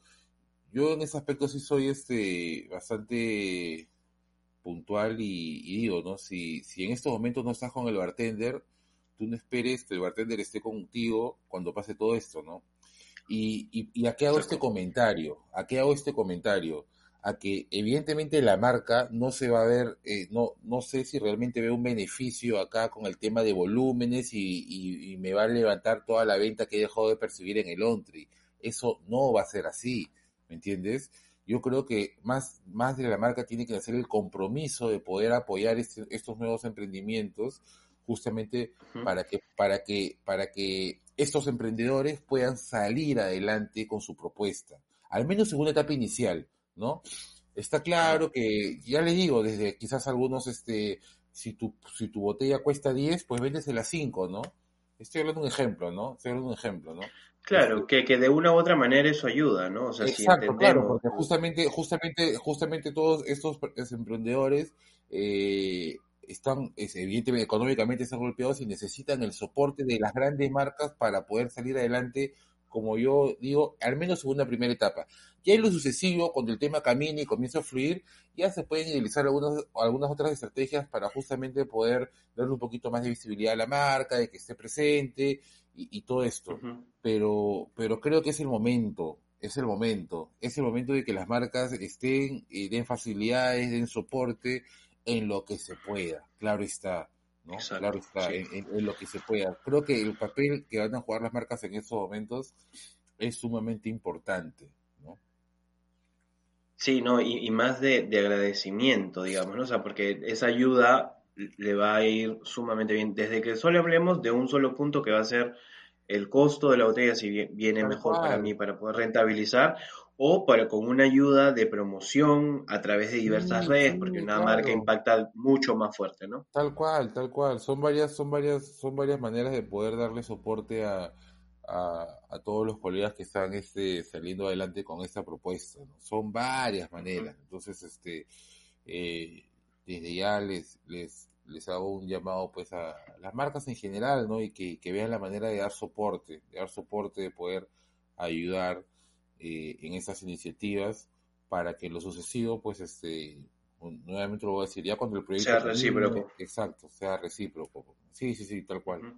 B: Yo en ese aspecto sí soy este bastante puntual y, digo, ¿no? Si, si en estos momentos no estás con el bartender, tú no esperes que el bartender esté contigo cuando pase todo esto, ¿no? Y, y, y a qué hago este comentario, a qué hago este comentario a que evidentemente la marca no se va a ver, eh, no, no sé si realmente ve un beneficio acá con el tema de volúmenes y, me va a levantar toda la venta que he dejado de percibir en el Ontry. Eso no va a ser así, ¿me entiendes? Yo creo que más, más de la marca tiene que hacer el compromiso de poder apoyar este, estos nuevos emprendimientos justamente para que, para que, para que estos emprendedores puedan salir adelante con su propuesta, al menos en una etapa inicial ¿no? Está claro que, ya les digo, desde quizás algunos, este, si tu, si tu botella cuesta 10, pues véndesela 5, ¿no? Estoy hablando de un ejemplo, ¿no? Estoy hablando de un ejemplo, ¿no?
A: Claro, este que, que de una u otra manera eso ayuda, ¿no? O sea,
B: Exacto, claro, porque justamente, justamente, justamente todos estos emprendedores eh, están, evidentemente, económicamente están golpeados y necesitan el soporte de las grandes marcas para poder salir adelante como yo digo, al menos en una primera etapa. Ya en lo sucesivo, cuando el tema camine y comienza a fluir, ya se pueden utilizar algunas, algunas otras estrategias para justamente poder darle un poquito más de visibilidad a la marca, de que esté presente y, todo esto. pero, pero creo que es el momento, es el momento, es el momento de que las marcas estén, y den facilidades, den soporte en lo que se pueda, claro está. ¿no? claro está, en, lo que se pueda. Creo que el papel que van a jugar las marcas en estos momentos es sumamente importante.
A: Sí, no, y, más de, agradecimiento, digamos, ¿no? O sea, porque esa ayuda le va a ir sumamente bien. Desde que solo hablemos de un solo punto que va a ser el costo de la botella, si viene mejor para mí para poder rentabilizar, o para con una ayuda de promoción a través de diversas redes, porque una marca impacta mucho más fuerte, ¿no?
B: Tal cual, tal cual. Son varias, son varias, son varias maneras de poder darle soporte a, a, todos los colegas que están este, saliendo adelante con esta propuesta. Son varias maneras. Entonces, este, eh, desde ya les, les, les hago un llamado pues a las marcas en general, ¿no? Y que, que vean la manera de dar soporte, de dar soporte, de poder ayudar eh, en esas iniciativas para que lo sucesivo, pues, este, nuevamente lo voy a decir, ya cuando el proyecto...
A: Sea recíproco.
B: exacto, sea recíproco. Sí, sí, sí, tal cual.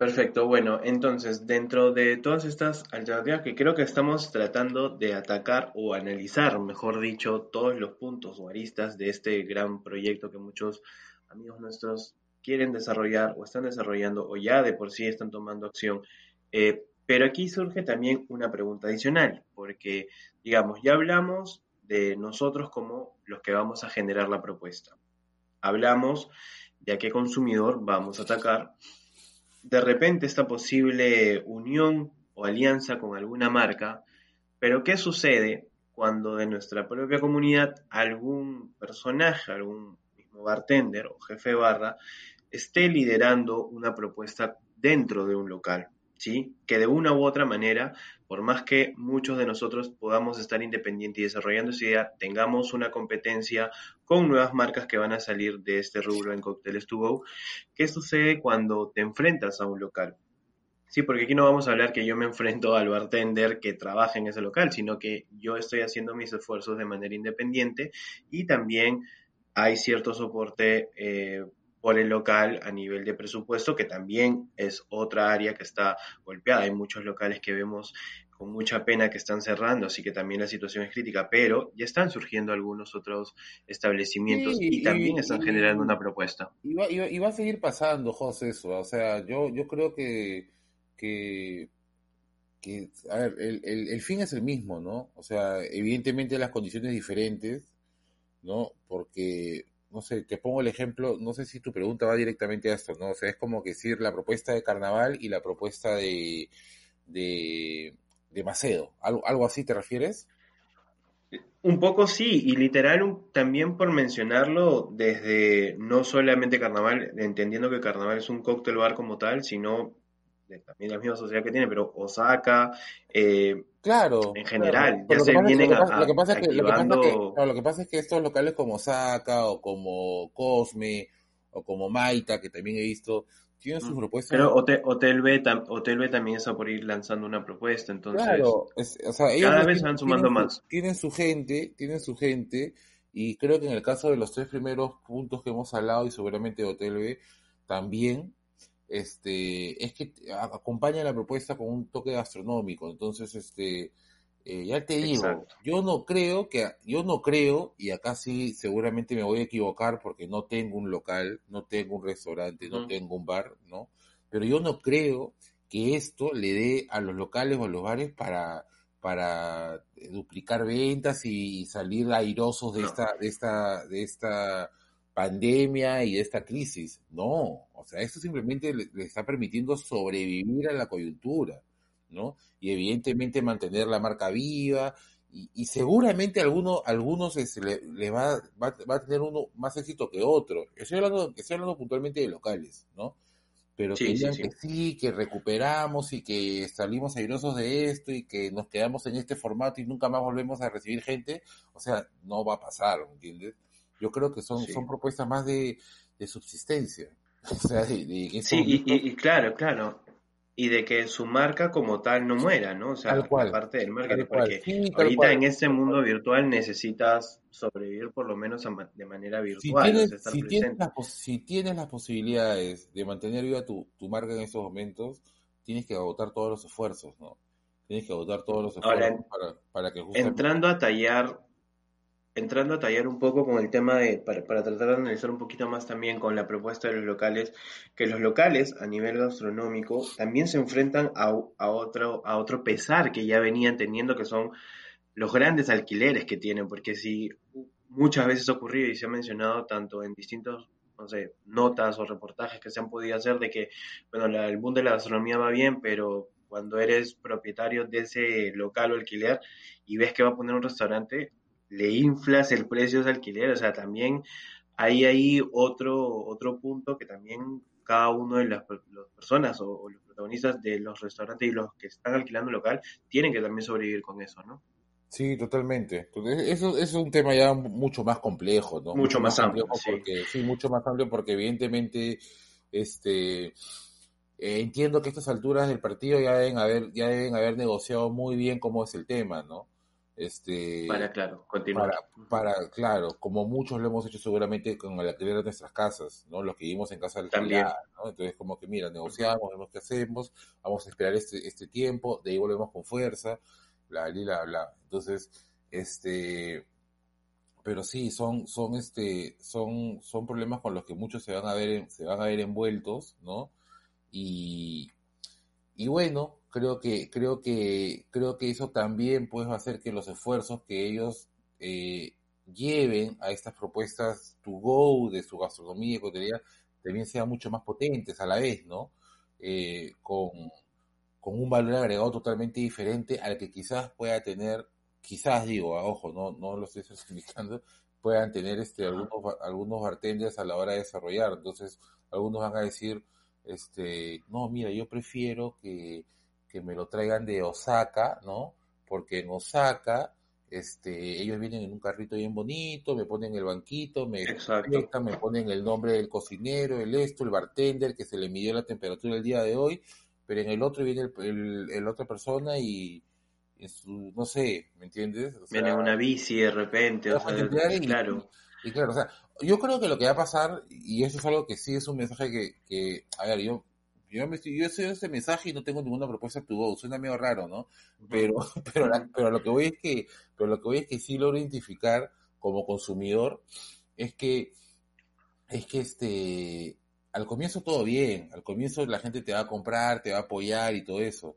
A: Perfecto, bueno, entonces, dentro de todas estas alternativas que creo que estamos tratando de atacar o analizar, mejor dicho, todos los puntos o aristas de este gran proyecto que muchos amigos nuestros quieren desarrollar o están desarrollando o ya de por sí están tomando acción. Eh, pero aquí surge también una pregunta adicional, porque, digamos, ya hablamos de nosotros como los que vamos a generar la propuesta. Hablamos de a qué consumidor vamos a atacar. De repente esta posible unión o alianza con alguna marca, pero ¿qué sucede cuando de nuestra propia comunidad algún personaje, algún mismo bartender o jefe barra, esté liderando una propuesta dentro de un local? ¿sí? Que de una u otra manera, por más que muchos de nosotros podamos estar independientes y desarrollando esa idea, tengamos una competencia con nuevas marcas que van a salir de este rubro en cócteles to go, ¿qué sucede cuando te enfrentas a un local? Sí, porque aquí no vamos a hablar que yo me enfrento al bartender que trabaja en ese local, sino que yo estoy haciendo mis esfuerzos de manera independiente y también hay cierto soporte eh, por el local a nivel de presupuesto, que también es otra área que está golpeada. Hay muchos locales que vemos con mucha pena que están cerrando, así que también la situación es crítica, pero ya están surgiendo algunos otros establecimientos
B: Sí,
A: y también
B: y,
A: están
B: y,
A: generando una propuesta.
B: y va, y va- y va a seguir pasando, José, eso. O sea, yo, yo creo que, que, que, a ver, el, el, el fin es el mismo, ¿no? O sea, evidentemente las condiciones diferentes, ¿no? Porque, no sé, te pongo el ejemplo, no sé si tu pregunta va directamente a esto, ¿no? O sea, es como que decir la propuesta de Carnaval y la propuesta de, de, de Macedo. ¿Algo, algo así te refieres?
A: Un poco sí, y literal también por mencionarlo desde no solamente Carnaval, entendiendo que Carnaval es un cóctel bar como tal, sino de también la misma sociedad que tiene, pero Osaka, eh,
B: Claro,
A: en general, ya
B: lo
A: se vienen
B: que
A: a-
B: lo que pasa es que, lo que pasa es que, estos locales como Osaka o como Cosme o como Maita, que también he visto, tienen sus propuestas.
A: Pero Hotel, Hotel B, Hotel B también está por ir lanzando una propuesta, entonces
B: Claro, es- o sea, ellos
A: cada vez van sumando
B: tienen
A: más.
B: tienen su gente, tienen su gente, y creo que en el caso de los tres primeros puntos que hemos hablado, y seguramente Hotel B también, este, es que acompaña la propuesta con un toque gastronómico. Entonces, este, eh, ya te digo,
A: Exacto.
B: yo no creo que, yo no creo, y acá sí seguramente me voy a equivocar porque no tengo un local, no tengo un restaurante, no tengo un bar, ¿no? Pero yo no creo que esto le dé a los locales o a los bares para, para duplicar ventas y salir airosos de
A: No.
B: esta, de esta, de esta pandemia y de esta crisis. No, o sea, esto simplemente le, le está permitiendo sobrevivir a la coyuntura, ¿no? Y evidentemente mantener la marca viva y, y seguramente alguno, algunos este, le, le va, va, va a tener uno más éxito que otro. Estoy hablando, estoy hablando puntualmente de locales, ¿no? Pero que
A: sí.
B: que sí, que recuperamos y que salimos airosos de esto y que nos quedamos en este formato y nunca más volvemos a recibir gente, o sea, no va a pasar, ¿me entiendes? Yo creo que son,
A: Sí.
B: son propuestas más de, de subsistencia. <laughs> O sea, de, de
A: Sí, y, y- y claro, claro. Y de que su marca como tal no muera, ¿no? O sea,
B: tal
A: la
B: cual,
A: parte del marketing, porque
B: sí,
A: ahorita
B: cual.
A: en este mundo virtual necesitas sobrevivir por lo menos de manera
B: Si
A: virtual, sea,
B: tienes,
A: estar
B: si tienes las, si tienes las posibilidades de mantener viva tu, tu marca en estos momentos, tienes que agotar todos los esfuerzos, ¿no? Tienes que agotar todos los
A: Ahora,
B: esfuerzos para, para que justamente...
A: entrando a tallar, entrando a tallar un poco con el tema de, para, tratar de analizar un poquito más también con la propuesta de los locales, que los locales a nivel gastronómico también se enfrentan a, a otro, a otro pesar que ya venían teniendo, que son los grandes alquileres que tienen, porque si muchas veces ha ocurrido y se ha mencionado tanto en distintos, no sé, notas o reportajes que se han podido hacer de que, bueno, el boom de la gastronomía va bien, pero cuando eres propietario de ese local o alquiler y ves que va a poner un restaurante, le inflas el precio de ese alquiler, o sea, también hay ahí otro, otro punto que también cada uno de las, per- las personas o, o los protagonistas de los restaurantes y los que están alquilando el local tienen que también sobrevivir con eso, ¿no?
B: Sí, totalmente. Entonces, eso, eso es un tema ya mucho más complejo, ¿no?
A: Mucho más amplio, sí.
B: porque, sí, mucho más amplio porque evidentemente, este, eh, entiendo que a estas alturas del partido ya deben haber, ya deben haber negociado muy bien cómo es el tema, ¿no? Este,
A: Para, claro, continuar.
B: para, para, claro, como muchos lo hemos hecho seguramente con el alquiler de nuestras casas, ¿no? Los que vivimos en casa
A: También.
B: alquilada, ¿no? Entonces, como que, mira, negociamos, vemos qué hacemos, vamos a esperar este, este tiempo, de ahí volvemos con fuerza, bla, bla, bla, bla. Entonces, este, pero sí, son, son, este, son, son problemas con los que muchos se van a ver, se van a ver envueltos, ¿no? Y, y bueno, creo que, creo que, creo que eso también pues va a hacer que los esfuerzos que ellos eh, lleven a estas propuestas to go de su gastronomía y cotidiana también sean mucho más potentes a la vez, ¿no? Eh, con, con un valor agregado totalmente diferente al que quizás pueda tener, quizás digo, ah, ojo, no, no lo estoy <laughs> certificando, puedan tener este algunos, algunos bartenders a la hora de desarrollar. Entonces, algunos van a decir, este, no, mira, yo prefiero que, que me lo traigan de Osaka, ¿no? Porque en Osaka, este, ellos vienen en un carrito bien bonito, me ponen el banquito, me desinfectan, me ponen el nombre del cocinero, el esto, el bartender, que se le midió la temperatura el día de hoy, pero en el otro viene el, el- el otra persona y, y su- no sé, ¿me entiendes? O
A: Viene
B: sea,
A: una bici de repente, o sea,
B: y-
A: claro.
B: y claro, o sea, yo creo que lo que va a pasar, y eso es algo que sí es un mensaje que, que a ver, yo, yo me estoy, yo sé este mensaje y no tengo ninguna propuesta to go, suena medio raro, ¿no? Pero, <laughs> pero, la- pero lo que voy es que, pero lo que voy es que sí logro identificar como consumidor, es que, es que este, al comienzo todo bien, al comienzo la gente te va a comprar, te va a apoyar y todo eso,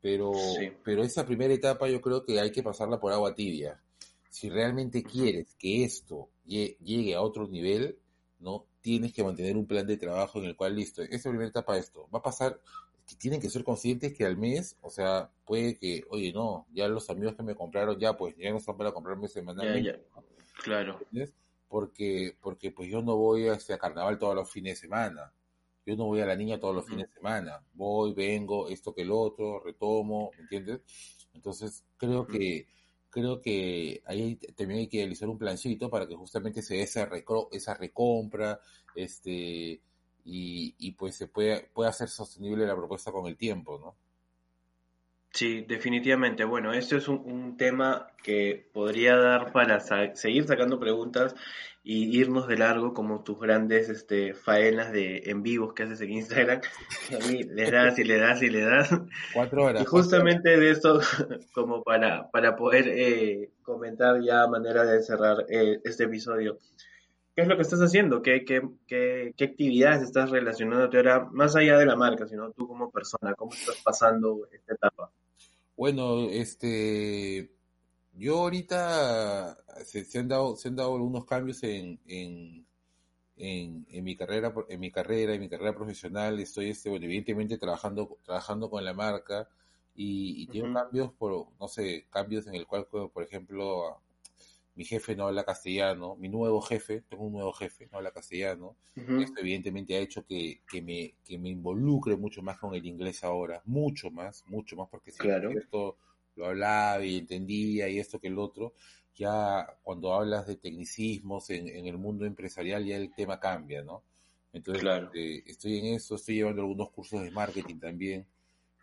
B: pero,
A: Sí.
B: pero esa primera etapa yo creo que hay que pasarla por agua tibia. Si realmente quieres que esto lle- llegue a otro nivel, ¿no? Tienes que mantener un plan de trabajo en el cual, listo, esa primera etapa esto, va a pasar, que tienen que ser conscientes que al mes, o sea, puede que, oye, no, ya los amigos que me compraron, ya pues, ya no están para comprarme
A: Ya,
B: semanalmente,
A: ya. Claro.
B: ¿entiendes? Porque, porque pues yo no voy a, este, carnaval todos los fines de semana. Yo no voy a la niña todos los fines de semana. Voy, vengo, esto que el otro, retomo, ¿me entiendes? Entonces, creo que, creo que ahí también hay que realizar un plancito para que justamente se dé esa, recro- esa recompra, este, y, y pues se pueda, pueda ser sostenible la propuesta con el tiempo, ¿no?
A: Sí, definitivamente. Bueno, esto es un, un tema que podría dar para sa- seguir sacando preguntas y irnos de largo como tus grandes este, faenas de en vivos que haces en Instagram. <laughs> que Ahí le das y le das y le das.
B: Cuatro horas.
A: Y justamente de esto, <laughs> como para, para poder eh, comentar ya a manera de cerrar eh, este episodio, ¿qué es lo que estás haciendo? ¿Qué, qué, qué, qué actividades estás relacionándote ahora, más allá de la marca, sino tú como persona? ¿Cómo estás pasando esta etapa?
B: Bueno, este, yo ahorita se, se han dado, se han dado algunos cambios en, en, en, en mi carrera, en mi carrera, en mi carrera profesional. Estoy, este, bueno, evidentemente trabajando, trabajando con la marca y, y tengo
A: Ujú.
B: cambios por, no sé, cambios en el cual, por ejemplo, mi jefe no habla castellano, mi nuevo jefe, tengo un nuevo jefe, no habla castellano. Esto evidentemente ha hecho que, que, me, que me involucre mucho más con el inglés ahora, mucho más, mucho más, porque si
A: Claro.
B: esto lo hablaba y entendía y esto que el otro, ya cuando hablas de tecnicismos en, en el mundo empresarial ya el tema cambia, ¿no? Entonces,
A: Claro.
B: eh, estoy en eso, estoy llevando algunos cursos de marketing también.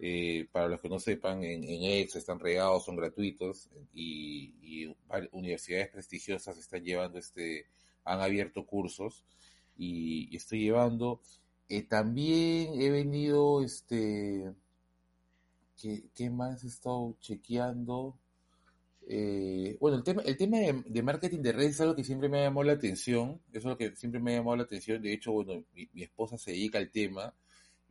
B: Eh, para los que no sepan, en, en EX están regados, son gratuitos y, y universidades prestigiosas están llevando este, han abierto cursos y, estoy llevando. Eh, también he venido, este, ¿qué, qué más he estado chequeando? Eh, bueno, el tema, el tema de, marketing de redes es algo que siempre me ha llamado la atención, eso es lo que siempre me ha llamado la atención, de hecho, bueno, mi esposa se dedica al tema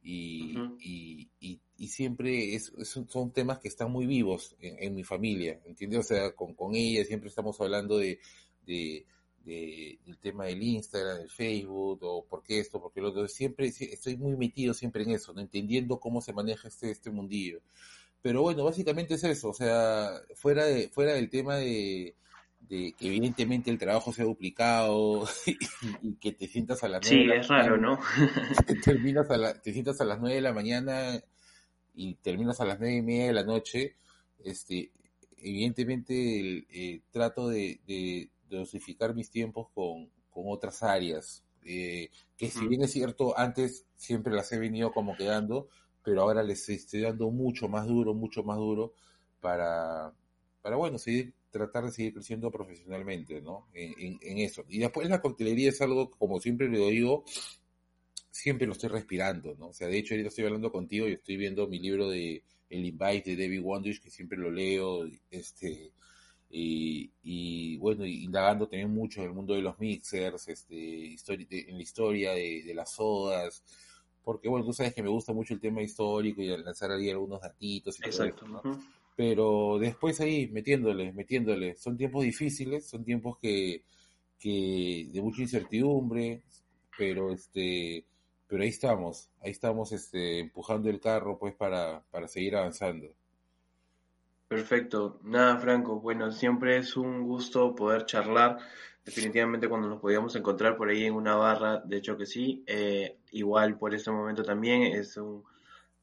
B: y, y, y, y siempre es, es- son temas que están muy vivos en, en mi familia, ¿entiendes? O sea, con, con ella siempre estamos hablando de, de, de- del tema del Instagram, del Facebook, o por qué esto, por qué lo otro, siempre estoy muy metido siempre en eso, ¿no? Entendiendo cómo se maneja este, este mundillo. Pero bueno, básicamente es eso, o sea, fuera de, fuera del tema de, de que evidentemente el trabajo sea duplicado <laughs> y, y que te sientas a las nueve
A: Sí,
B: de la
A: es raro, ¿no? <laughs>
B: te terminas a la- te sientas a las nueve de la mañana y terminas a las nueve y media de la noche, este, evidentemente el, eh, trato de, dosificar mis tiempos con, con otras áreas, eh, que si bien es cierto, antes siempre las he venido como quedando, pero ahora les estoy dando mucho más duro, mucho más duro para, para bueno, seguir, tratar de seguir creciendo profesionalmente, ¿no? En, en, en eso. Y después la coctelería es algo, como siempre lo digo, siempre lo estoy respirando, ¿no? O sea, de hecho ahorita estoy hablando contigo y estoy viendo mi libro de El Invite de David Wondrich, que siempre lo leo, este, y, y bueno, y indagando también mucho en el mundo de los mixers, este, en la historia de, de las sodas, porque bueno, tú sabes que me gusta mucho el tema histórico y lanzar ahí algunos datitos y todo eso, ¿no? Pero después ahí metiéndole, metiéndole. Son tiempos difíciles, son tiempos que, que de mucha incertidumbre, pero este, pero ahí estamos, ahí estamos este, empujando el carro pues para, para seguir avanzando.
A: Perfecto. Nada, Franco. Bueno, siempre es un gusto poder charlar definitivamente cuando nos podíamos encontrar por ahí en una barra, de hecho que sí, eh, igual por ese momento también es un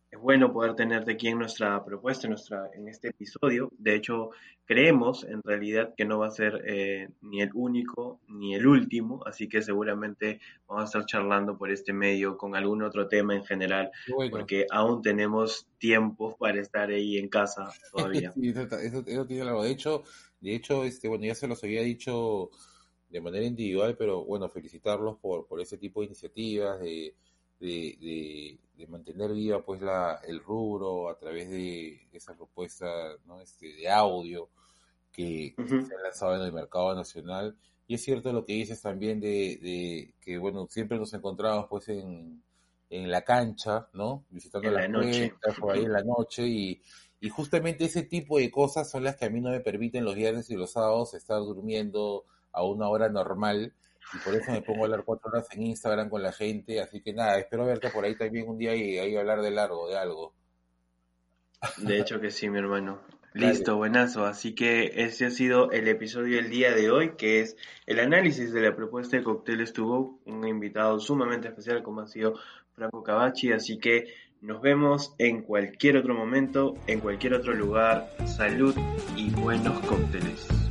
A: es bueno poder tenerte aquí en nuestra propuesta, en, nuestra, en este episodio. De hecho, creemos en realidad que no va a ser eh, ni el único ni el último, así que seguramente vamos a estar charlando por este medio con algún otro tema en general,
B: Bueno,
A: porque aún tenemos tiempo para estar ahí en casa todavía. <laughs>
B: sí, eso, eso- eso tiene algo. De hecho, de hecho, este, bueno, ya se los había dicho de manera individual, pero bueno, felicitarlos por, por ese tipo de iniciativas, de, de, de, de mantener viva pues la, el rubro a través de esa propuesta, ¿no? Este, de audio que se ha lanzado en el mercado nacional. Y es cierto lo que dices también de, de que, bueno, siempre nos encontramos pues en, en la cancha, ¿no? Visitando
A: En la
B: las
A: noche.
B: cuentas, por ahí en la noche y, y justamente ese tipo de cosas son las que a mí no me permiten los viernes y los sábados estar durmiendo a una hora normal y por eso me pongo a hablar cuatro horas en Instagram con la gente, así que nada, espero verte por ahí también un día y ahí hablar de largo, de algo.
A: De hecho que sí, mi hermano.
B: Dale.
A: Listo, buenazo. Así que ese ha sido el episodio del día de hoy, que es el análisis de la propuesta de Cócteles to Go, un invitado sumamente especial como ha sido Franco Cavacci. Así que nos vemos en cualquier otro momento, en cualquier otro lugar. Salud y buenos cócteles.